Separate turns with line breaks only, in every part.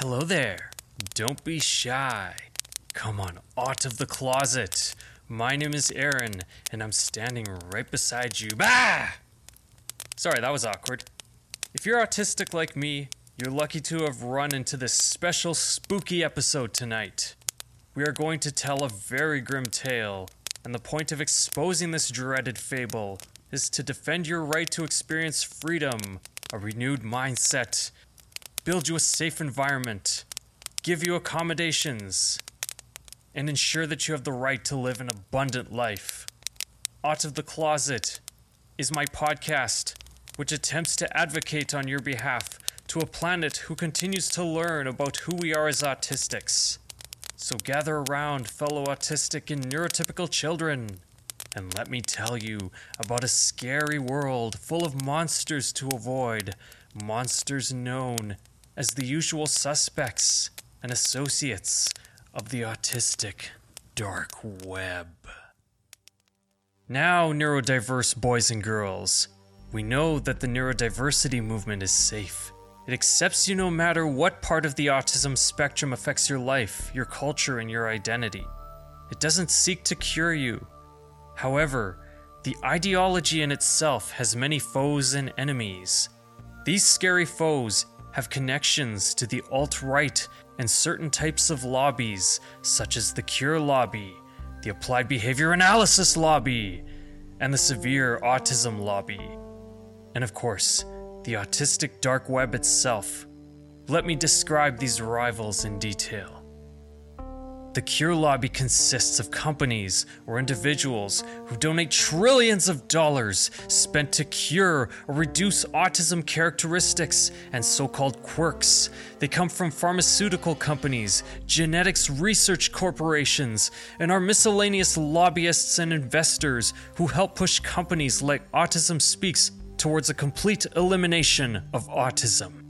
Hello there. Don't be shy. Come on out of the closet. My name is Aaron, and I'm standing right beside you. Bah! Sorry, that was awkward. If you're autistic like me, you're lucky to have run into this special spooky episode tonight. We are going to tell a very grim tale, and the point of exposing this dreaded fable is to defend your right to experience freedom, a renewed mindset, build you a safe environment, give you accommodations, and ensure that you have the right to live an abundant life. Out of the Closet is my podcast, which attempts to advocate on your behalf to a planet who continues to learn about who we are as autistics. So gather around, fellow autistic and neurotypical children, and let me tell you about a scary world full of monsters to avoid, monsters known as the usual suspects and associates of the autistic dark web. Now, neurodiverse boys and girls, we know that the neurodiversity movement is safe. It accepts you no matter what part of the autism spectrum affects your life, your culture, and your identity. It doesn't seek to cure you. However, the ideology in itself has many foes and enemies. These scary foes have connections to the alt right and certain types of lobbies, such as the Cure Lobby, the Applied Behavior Analysis Lobby, and the Severe Autism Lobby. And of course, the autistic dark web itself. Let me describe these rivals in detail. The Cure Lobby consists of companies or individuals who donate trillions of dollars spent to cure or reduce autism characteristics and so called quirks. They come from pharmaceutical companies, genetics research corporations, and are miscellaneous lobbyists and investors who help push companies like Autism Speaks towards a complete elimination of autism.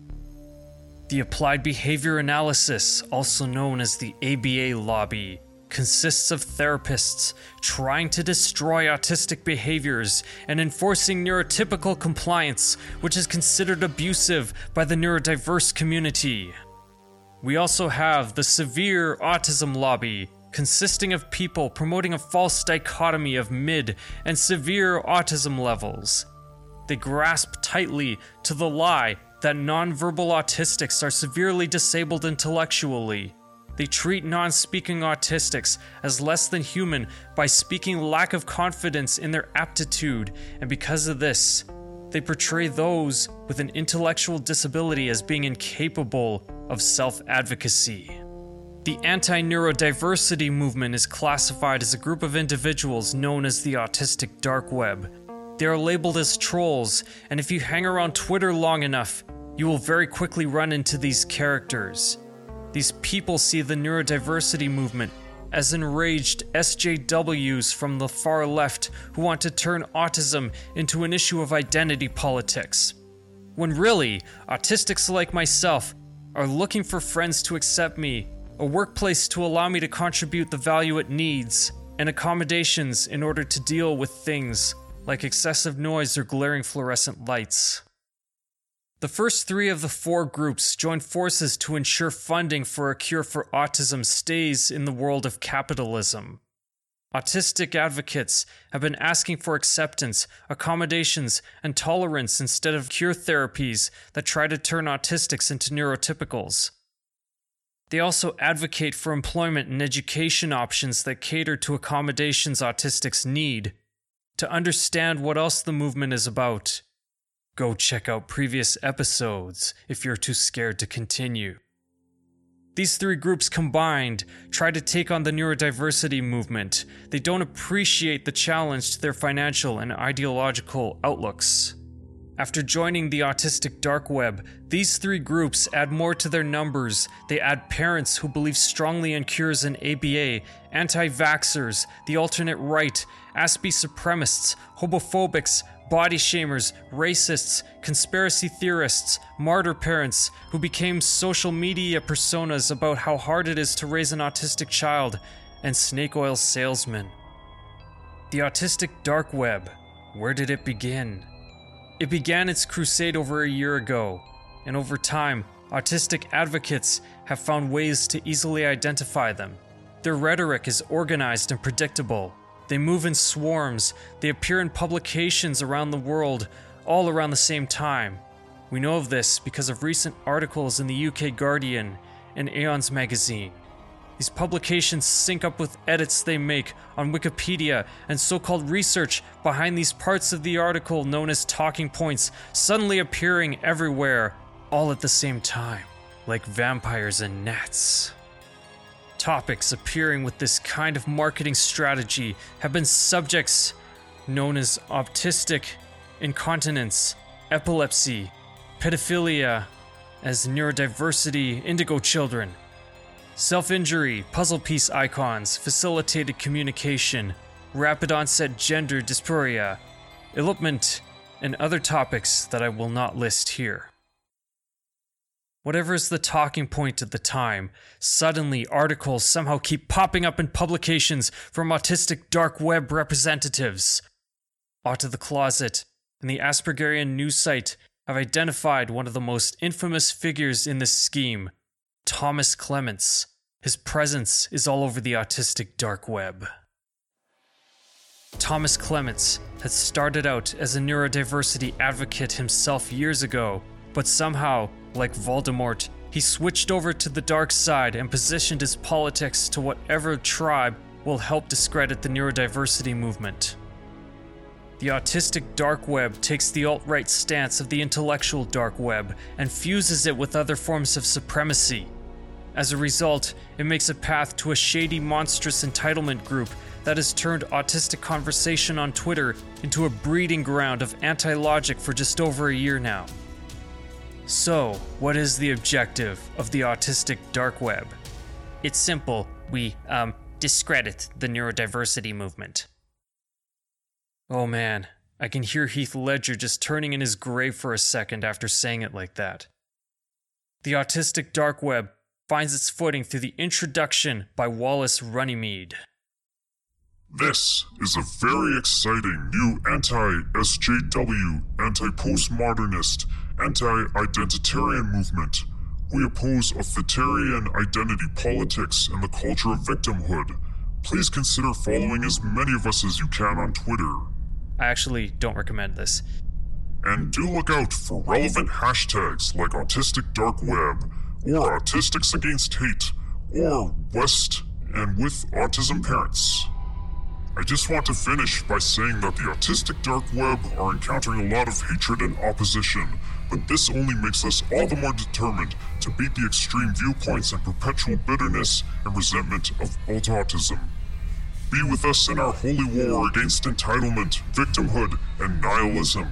The Applied Behavior Analysis, also known as the ABA lobby, consists of therapists trying to destroy autistic behaviors and enforcing neurotypical compliance, which is considered abusive by the neurodiverse community. We also have the Severe Autism Lobby, consisting of people promoting a false dichotomy of mid and severe autism levels. They grasp tightly to the lie that nonverbal autistics are severely disabled intellectually. They treat non speaking autistics as less than human by speaking lack of confidence in their aptitude, and because of this, they portray those with an intellectual disability as being incapable of self advocacy. The anti neurodiversity movement is classified as a group of individuals known as the autistic dark web. They are labeled as trolls, and if you hang around Twitter long enough, you will very quickly run into these characters. These people see the neurodiversity movement as enraged SJWs from the far left who want to turn autism into an issue of identity politics. When really, autistics like myself are looking for friends to accept me, a workplace to allow me to contribute the value it needs, and accommodations in order to deal with things like excessive noise or glaring fluorescent lights. The first three of the four groups join forces to ensure funding for a cure for autism stays in the world of capitalism. Autistic advocates have been asking for acceptance, accommodations, and tolerance instead of cure therapies that try to turn autistics into neurotypicals. They also advocate for employment and education options that cater to accommodations autistics need. To understand what else the movement is about, Go check out previous episodes if you're too scared to continue. These three groups combined try to take on the neurodiversity movement. They don't appreciate the challenge to their financial and ideological outlooks. After joining the autistic dark web, these three groups add more to their numbers. They add parents who believe strongly in cures and ABA, anti vaxxers, the alternate right, Aspie supremacists, homophobics, body shamers, racists, conspiracy theorists, martyr parents who became social media personas about how hard it is to raise an autistic child, and snake oil salesmen. The autistic dark web, where did it begin? It began its crusade over a year ago, and over time, autistic advocates have found ways to easily identify them. Their rhetoric is organized and predictable. They move in swarms, they appear in publications around the world, all around the same time. We know of this because of recent articles in the UK Guardian and Aeon's magazine. These publications sync up with edits they make on Wikipedia and so called research behind these parts of the article known as talking points suddenly appearing everywhere, all at the same time, like vampires and gnats. Topics appearing with this kind of marketing strategy have been subjects known as autistic, incontinence, epilepsy, pedophilia, as neurodiversity, indigo children, Self injury, puzzle piece icons, facilitated communication, rapid onset gender dysphoria, elopement, and other topics that I will not list here. Whatever is the talking point at the time, suddenly articles somehow keep popping up in publications from autistic dark web representatives. Out of the Closet and the Aspergian news site have identified one of the most infamous figures in this scheme Thomas Clements. His presence is all over the autistic dark web. Thomas Clements had started out as a neurodiversity advocate himself years ago, but somehow, like Voldemort, he switched over to the dark side and positioned his politics to whatever tribe will help discredit the neurodiversity movement. The autistic dark web takes the alt right stance of the intellectual dark web and fuses it with other forms of supremacy. As a result, it makes a path to a shady, monstrous entitlement group that has turned autistic conversation on Twitter into a breeding ground of anti logic for just over a year now. So, what is the objective of the autistic dark web? It's simple. We, um, discredit the neurodiversity movement. Oh man, I can hear Heath Ledger just turning in his grave for a second after saying it like that. The autistic dark web finds its footing through the introduction by Wallace Runnymede.
This is a very exciting new anti SJW, anti postmodernist, anti identitarian movement. We oppose authoritarian identity politics and the culture of victimhood. Please consider following as many of us as you can on Twitter.
I actually don't recommend this.
And do look out for relevant hashtags like Autistic Dark Web or Autistics Against Hate or We stand with Autism Parents. I just want to finish by saying that the autistic dark web are encountering a lot of hatred and opposition, but this only makes us all the more determined to beat the extreme viewpoints and perpetual bitterness and resentment of alt autism. Be with us in our holy war against entitlement, victimhood, and nihilism.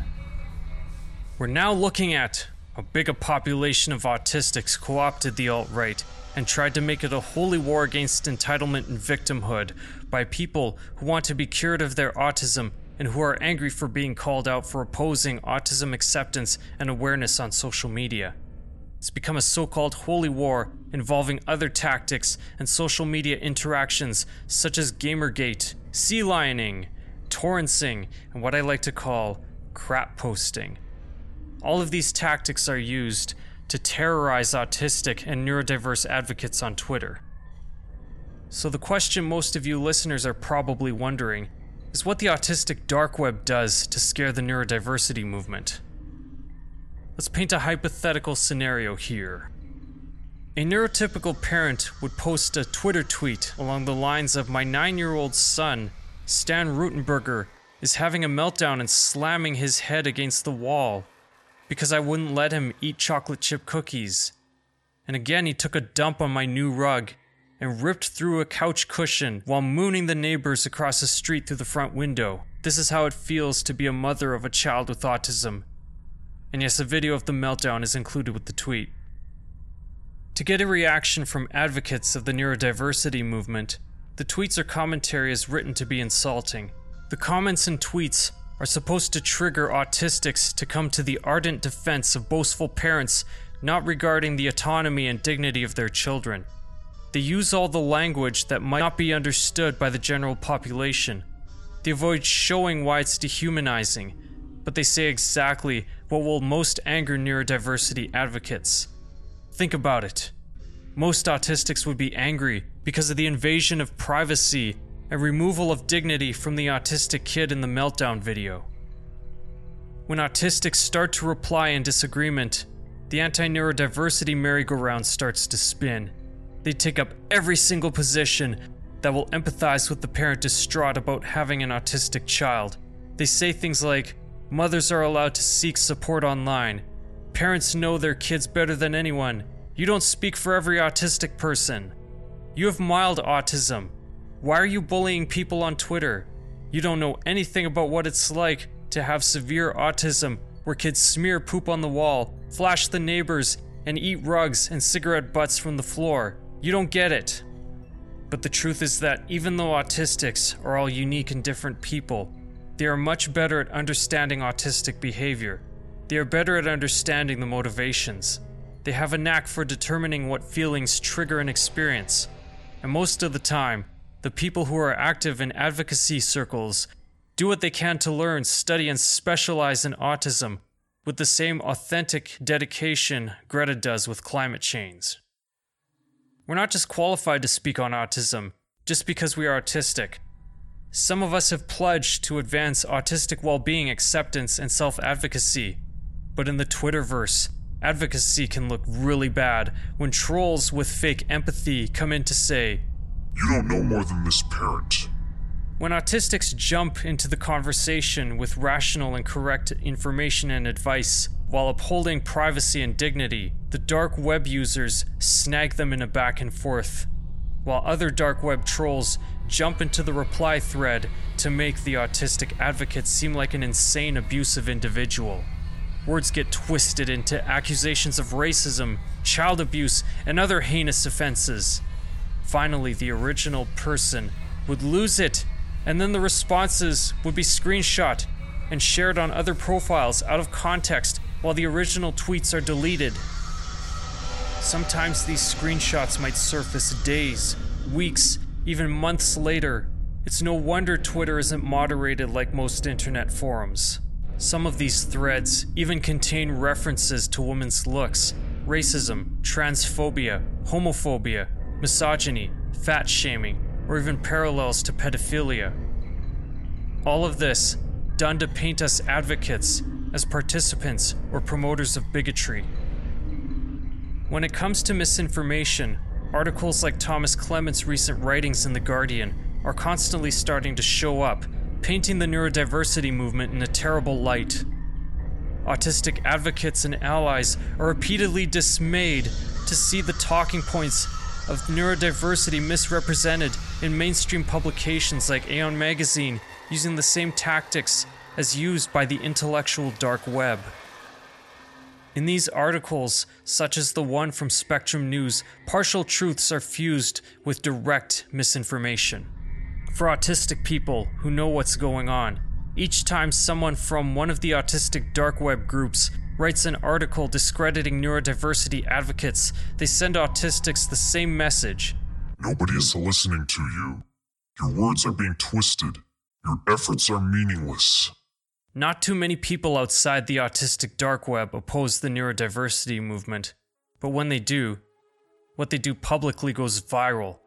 We're now looking at how big a population of autistics co opted the alt right and tried to make it a holy war against entitlement and victimhood by people who want to be cured of their autism and who are angry for being called out for opposing autism acceptance and awareness on social media. It's become a so called holy war involving other tactics and social media interactions such as Gamergate, sea lioning, torrenting, and what I like to call crap posting. All of these tactics are used to terrorize autistic and neurodiverse advocates on Twitter. So, the question most of you listeners are probably wondering is what the autistic dark web does to scare the neurodiversity movement. Let's paint a hypothetical scenario here. A neurotypical parent would post a Twitter tweet along the lines of My nine year old son, Stan Rutenberger, is having a meltdown and slamming his head against the wall because I wouldn't let him eat chocolate chip cookies. And again, he took a dump on my new rug and ripped through a couch cushion while mooning the neighbors across the street through the front window. This is how it feels to be a mother of a child with autism. And yes, a video of the meltdown is included with the tweet. To get a reaction from advocates of the neurodiversity movement, the tweets or commentary is written to be insulting. The comments and tweets are supposed to trigger autistics to come to the ardent defense of boastful parents not regarding the autonomy and dignity of their children. They use all the language that might not be understood by the general population. They avoid showing why it's dehumanizing, but they say exactly what will most anger neurodiversity advocates. Think about it. Most autistics would be angry because of the invasion of privacy and removal of dignity from the autistic kid in the meltdown video. When autistics start to reply in disagreement, the anti neurodiversity merry-go-round starts to spin. They take up every single position that will empathize with the parent distraught about having an autistic child. They say things like, Mothers are allowed to seek support online. Parents know their kids better than anyone. You don't speak for every autistic person. You have mild autism. Why are you bullying people on Twitter? You don't know anything about what it's like to have severe autism where kids smear poop on the wall, flash the neighbors, and eat rugs and cigarette butts from the floor. You don't get it. But the truth is that even though autistics are all unique and different people, they are much better at understanding autistic behavior. They are better at understanding the motivations. They have a knack for determining what feelings trigger an experience. And most of the time, the people who are active in advocacy circles do what they can to learn, study, and specialize in autism with the same authentic dedication Greta does with climate change. We're not just qualified to speak on autism just because we are autistic. Some of us have pledged to advance autistic well being, acceptance, and self advocacy. But in the Twitterverse, advocacy can look really bad when trolls with fake empathy come in to say,
You don't know more than this parent.
When autistics jump into the conversation with rational and correct information and advice while upholding privacy and dignity, the dark web users snag them in a back and forth, while other dark web trolls jump into the reply thread to make the autistic advocate seem like an insane, abusive individual. Words get twisted into accusations of racism, child abuse, and other heinous offenses. Finally, the original person would lose it, and then the responses would be screenshot and shared on other profiles out of context while the original tweets are deleted. Sometimes these screenshots might surface days, weeks, even months later. It's no wonder Twitter isn't moderated like most internet forums. Some of these threads even contain references to women's looks, racism, transphobia, homophobia, misogyny, fat shaming, or even parallels to pedophilia. All of this done to paint us advocates as participants or promoters of bigotry. When it comes to misinformation, articles like Thomas Clement's recent writings in The Guardian are constantly starting to show up, painting the neurodiversity movement in a terrible light. Autistic advocates and allies are repeatedly dismayed to see the talking points of neurodiversity misrepresented in mainstream publications like Aeon Magazine using the same tactics as used by the intellectual dark web. In these articles, such as the one from Spectrum News, partial truths are fused with direct misinformation. For autistic people who know what's going on, each time someone from one of the autistic dark web groups writes an article discrediting neurodiversity advocates, they send autistics the same message.
Nobody is listening to you. Your words are being twisted. Your efforts are meaningless.
Not too many people outside the autistic dark web oppose the neurodiversity movement, but when they do, what they do publicly goes viral.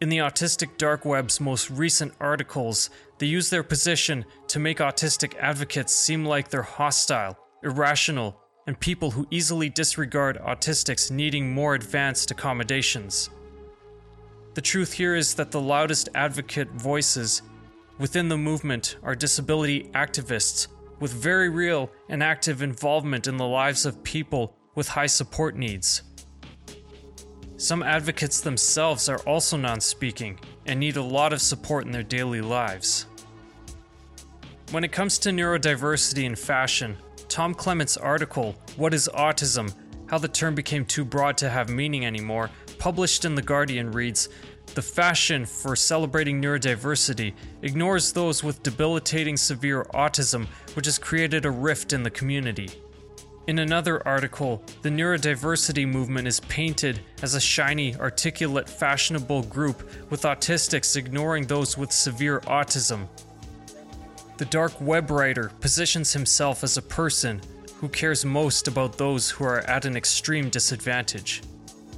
In the autistic dark web's most recent articles, they use their position to make autistic advocates seem like they're hostile, irrational, and people who easily disregard autistics needing more advanced accommodations. The truth here is that the loudest advocate voices Within the movement are disability activists with very real and active involvement in the lives of people with high support needs. Some advocates themselves are also non speaking and need a lot of support in their daily lives. When it comes to neurodiversity in fashion, Tom Clement's article, What is Autism? How the term became too broad to have meaning anymore, published in The Guardian, reads the fashion for celebrating neurodiversity ignores those with debilitating severe autism, which has created a rift in the community. In another article, the neurodiversity movement is painted as a shiny, articulate, fashionable group with autistics ignoring those with severe autism. The dark web writer positions himself as a person who cares most about those who are at an extreme disadvantage.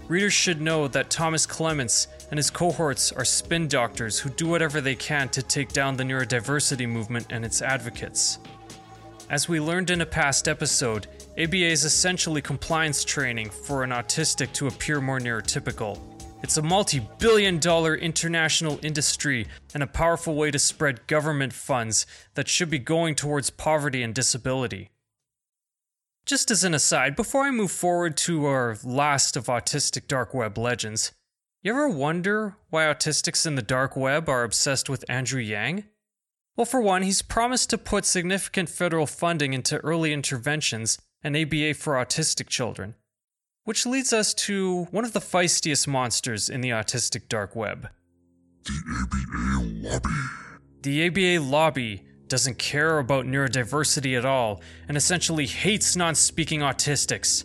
Readers should know that Thomas Clements and his cohorts are spin doctors who do whatever they can to take down the neurodiversity movement and its advocates. As we learned in a past episode, ABA is essentially compliance training for an autistic to appear more neurotypical. It's a multi billion dollar international industry and a powerful way to spread government funds that should be going towards poverty and disability. Just as an aside, before I move forward to our last of autistic dark web legends, you ever wonder why autistics in the dark web are obsessed with Andrew Yang? Well, for one, he's promised to put significant federal funding into early interventions and ABA for autistic children. Which leads us to one of the feistiest monsters in the autistic dark web
The ABA lobby.
The ABA lobby doesn't care about neurodiversity at all and essentially hates non speaking autistics.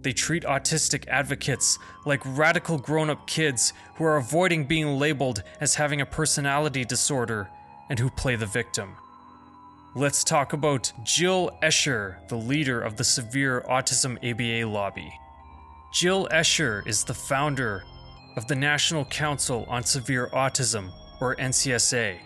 They treat autistic advocates like radical grown up kids who are avoiding being labeled as having a personality disorder and who play the victim. Let's talk about Jill Escher, the leader of the Severe Autism ABA lobby. Jill Escher is the founder of the National Council on Severe Autism, or NCSA.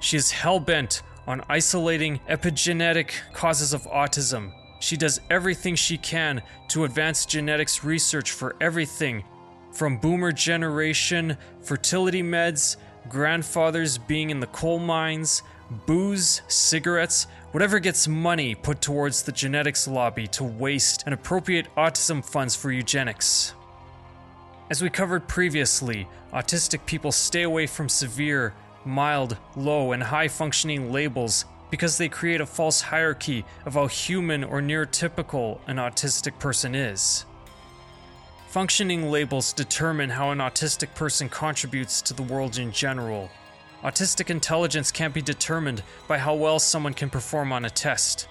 She is hell bent on isolating epigenetic causes of autism. She does everything she can to advance genetics research for everything from boomer generation, fertility meds, grandfathers being in the coal mines, booze, cigarettes, whatever gets money put towards the genetics lobby to waste and appropriate autism funds for eugenics. As we covered previously, autistic people stay away from severe, mild, low, and high functioning labels because they create a false hierarchy of how human or neurotypical an autistic person is. Functioning labels determine how an autistic person contributes to the world in general. Autistic intelligence can't be determined by how well someone can perform on a test.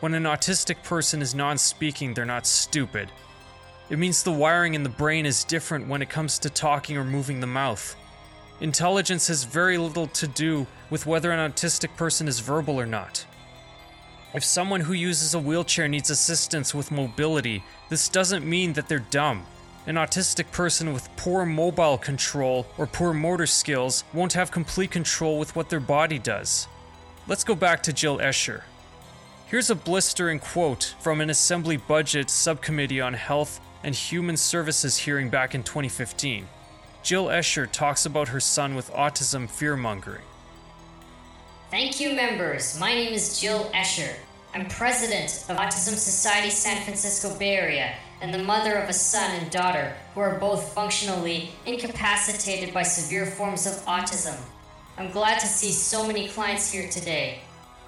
When an autistic person is non speaking, they're not stupid. It means the wiring in the brain is different when it comes to talking or moving the mouth. Intelligence has very little to do with whether an autistic person is verbal or not. If someone who uses a wheelchair needs assistance with mobility, this doesn't mean that they're dumb. An autistic person with poor mobile control or poor motor skills won't have complete control with what their body does. Let's go back to Jill Escher. Here's a blistering quote from an Assembly Budget Subcommittee on Health and Human Services hearing back in 2015. Jill Escher talks about her son with autism fear mongering.
Thank you, members. My name is Jill Escher. I'm president of Autism Society San Francisco Bay Area and the mother of a son and daughter who are both functionally incapacitated by severe forms of autism. I'm glad to see so many clients here today,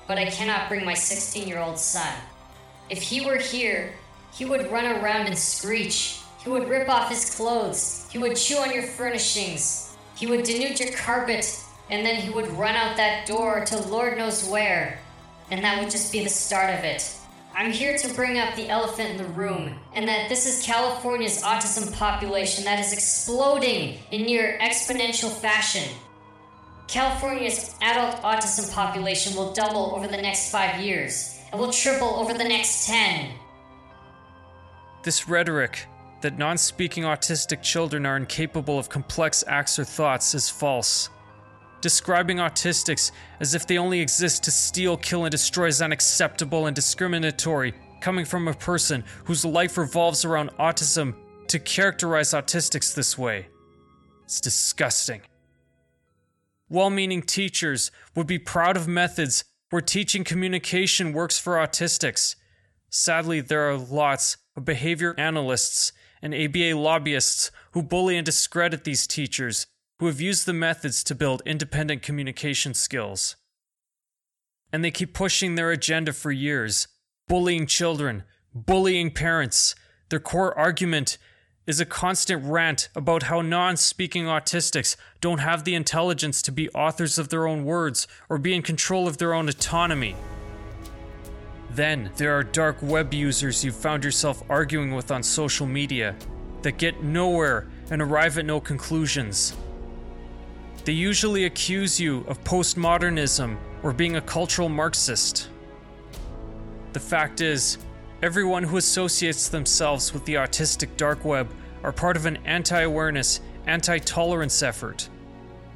but I cannot bring my 16 year old son. If he were here, he would run around and screech. He would rip off his clothes. He would chew on your furnishings. He would denude your carpet and then he would run out that door to Lord knows where. And that would just be the start of it. I'm here to bring up the elephant in the room, and that this is California's autism population that is exploding in near exponential fashion. California's adult autism population will double over the next five years, and will triple over the next ten.
This rhetoric that non speaking autistic children are incapable of complex acts or thoughts is false. Describing autistics as if they only exist to steal, kill, and destroy is unacceptable and discriminatory, coming from a person whose life revolves around autism to characterize autistics this way. It's disgusting. Well meaning teachers would be proud of methods where teaching communication works for autistics. Sadly, there are lots of behavior analysts and ABA lobbyists who bully and discredit these teachers who have used the methods to build independent communication skills. And they keep pushing their agenda for years, bullying children, bullying parents. Their core argument is a constant rant about how non speaking autistics don't have the intelligence to be authors of their own words or be in control of their own autonomy. Then there are dark web users you've found yourself arguing with on social media that get nowhere and arrive at no conclusions. They usually accuse you of postmodernism or being a cultural Marxist. The fact is, everyone who associates themselves with the autistic dark web are part of an anti awareness, anti tolerance effort.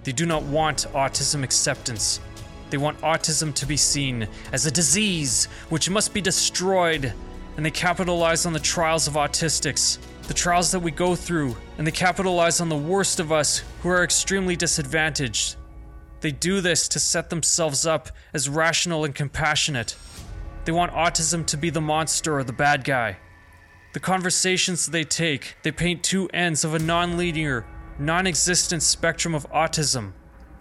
They do not want autism acceptance. They want autism to be seen as a disease which must be destroyed, and they capitalize on the trials of autistics, the trials that we go through, and they capitalize on the worst of us who are extremely disadvantaged. They do this to set themselves up as rational and compassionate. They want autism to be the monster or the bad guy. The conversations they take, they paint two ends of a non linear, non existent spectrum of autism.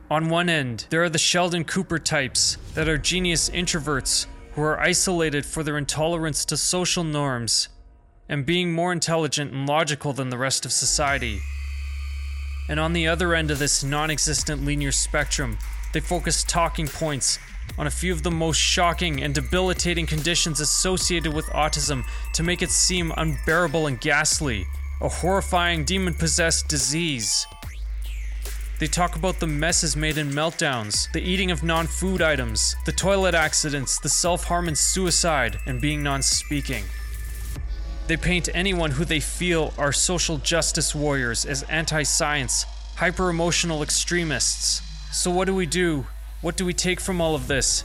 On one end, there are the Sheldon Cooper types that are genius introverts who are isolated for their intolerance to social norms and being more intelligent and logical than the rest of society. And on the other end of this non existent linear spectrum, they focus talking points on a few of the most shocking and debilitating conditions associated with autism to make it seem unbearable and ghastly, a horrifying demon possessed disease. They talk about the messes made in meltdowns, the eating of non food items, the toilet accidents, the self harm and suicide, and being non speaking. They paint anyone who they feel are social justice warriors as anti science, hyper emotional extremists. So, what do we do? What do we take from all of this?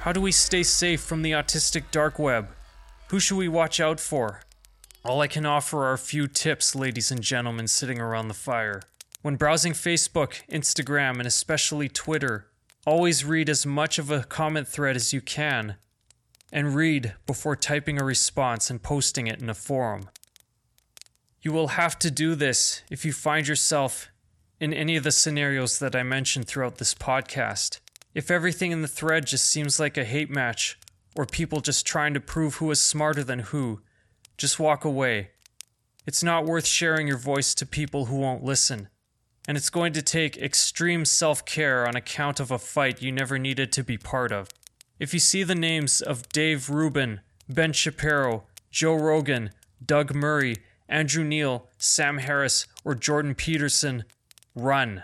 How do we stay safe from the autistic dark web? Who should we watch out for? All I can offer are a few tips, ladies and gentlemen sitting around the fire. When browsing Facebook, Instagram, and especially Twitter, always read as much of a comment thread as you can and read before typing a response and posting it in a forum. You will have to do this if you find yourself in any of the scenarios that I mentioned throughout this podcast. If everything in the thread just seems like a hate match or people just trying to prove who is smarter than who, just walk away. It's not worth sharing your voice to people who won't listen. And it's going to take extreme self care on account of a fight you never needed to be part of. If you see the names of Dave Rubin, Ben Shapiro, Joe Rogan, Doug Murray, Andrew Neil, Sam Harris, or Jordan Peterson, run.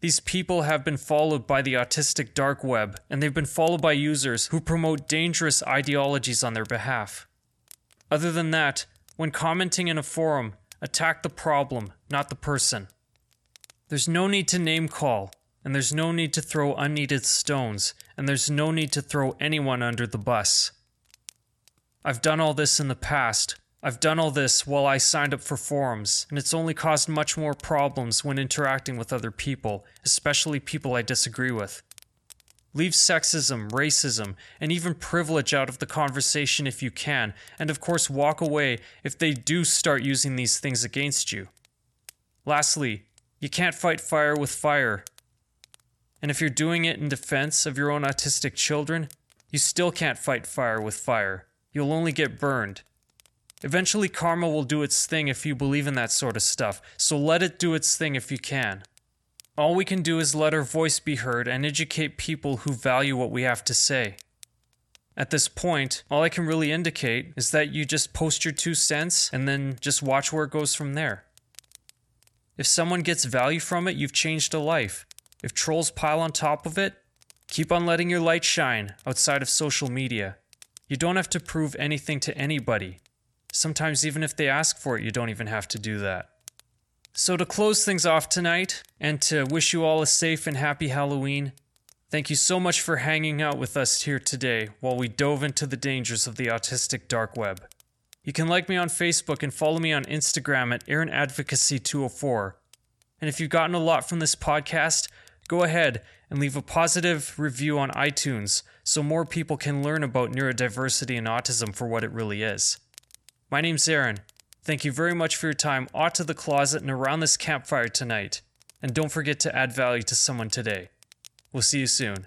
These people have been followed by the autistic dark web, and they've been followed by users who promote dangerous ideologies on their behalf. Other than that, when commenting in a forum, attack the problem, not the person. There's no need to name call, and there's no need to throw unneeded stones, and there's no need to throw anyone under the bus. I've done all this in the past. I've done all this while I signed up for forums, and it's only caused much more problems when interacting with other people, especially people I disagree with. Leave sexism, racism, and even privilege out of the conversation if you can, and of course, walk away if they do start using these things against you. Lastly, you can't fight fire with fire, and if you're doing it in defense of your own autistic children, you still can't fight fire with fire. You'll only get burned. Eventually, karma will do its thing if you believe in that sort of stuff, so let it do its thing if you can. All we can do is let our voice be heard and educate people who value what we have to say. At this point, all I can really indicate is that you just post your two cents and then just watch where it goes from there. If someone gets value from it, you've changed a life. If trolls pile on top of it, keep on letting your light shine outside of social media. You don't have to prove anything to anybody. Sometimes, even if they ask for it, you don't even have to do that. So, to close things off tonight, and to wish you all a safe and happy Halloween, thank you so much for hanging out with us here today while we dove into the dangers of the autistic dark web. You can like me on Facebook and follow me on Instagram at Aaron Advocacy 204. And if you've gotten a lot from this podcast, go ahead and leave a positive review on iTunes so more people can learn about neurodiversity and autism for what it really is. My name's Aaron. Thank you very much for your time out to the closet and around this campfire tonight. And don't forget to add value to someone today. We'll see you soon.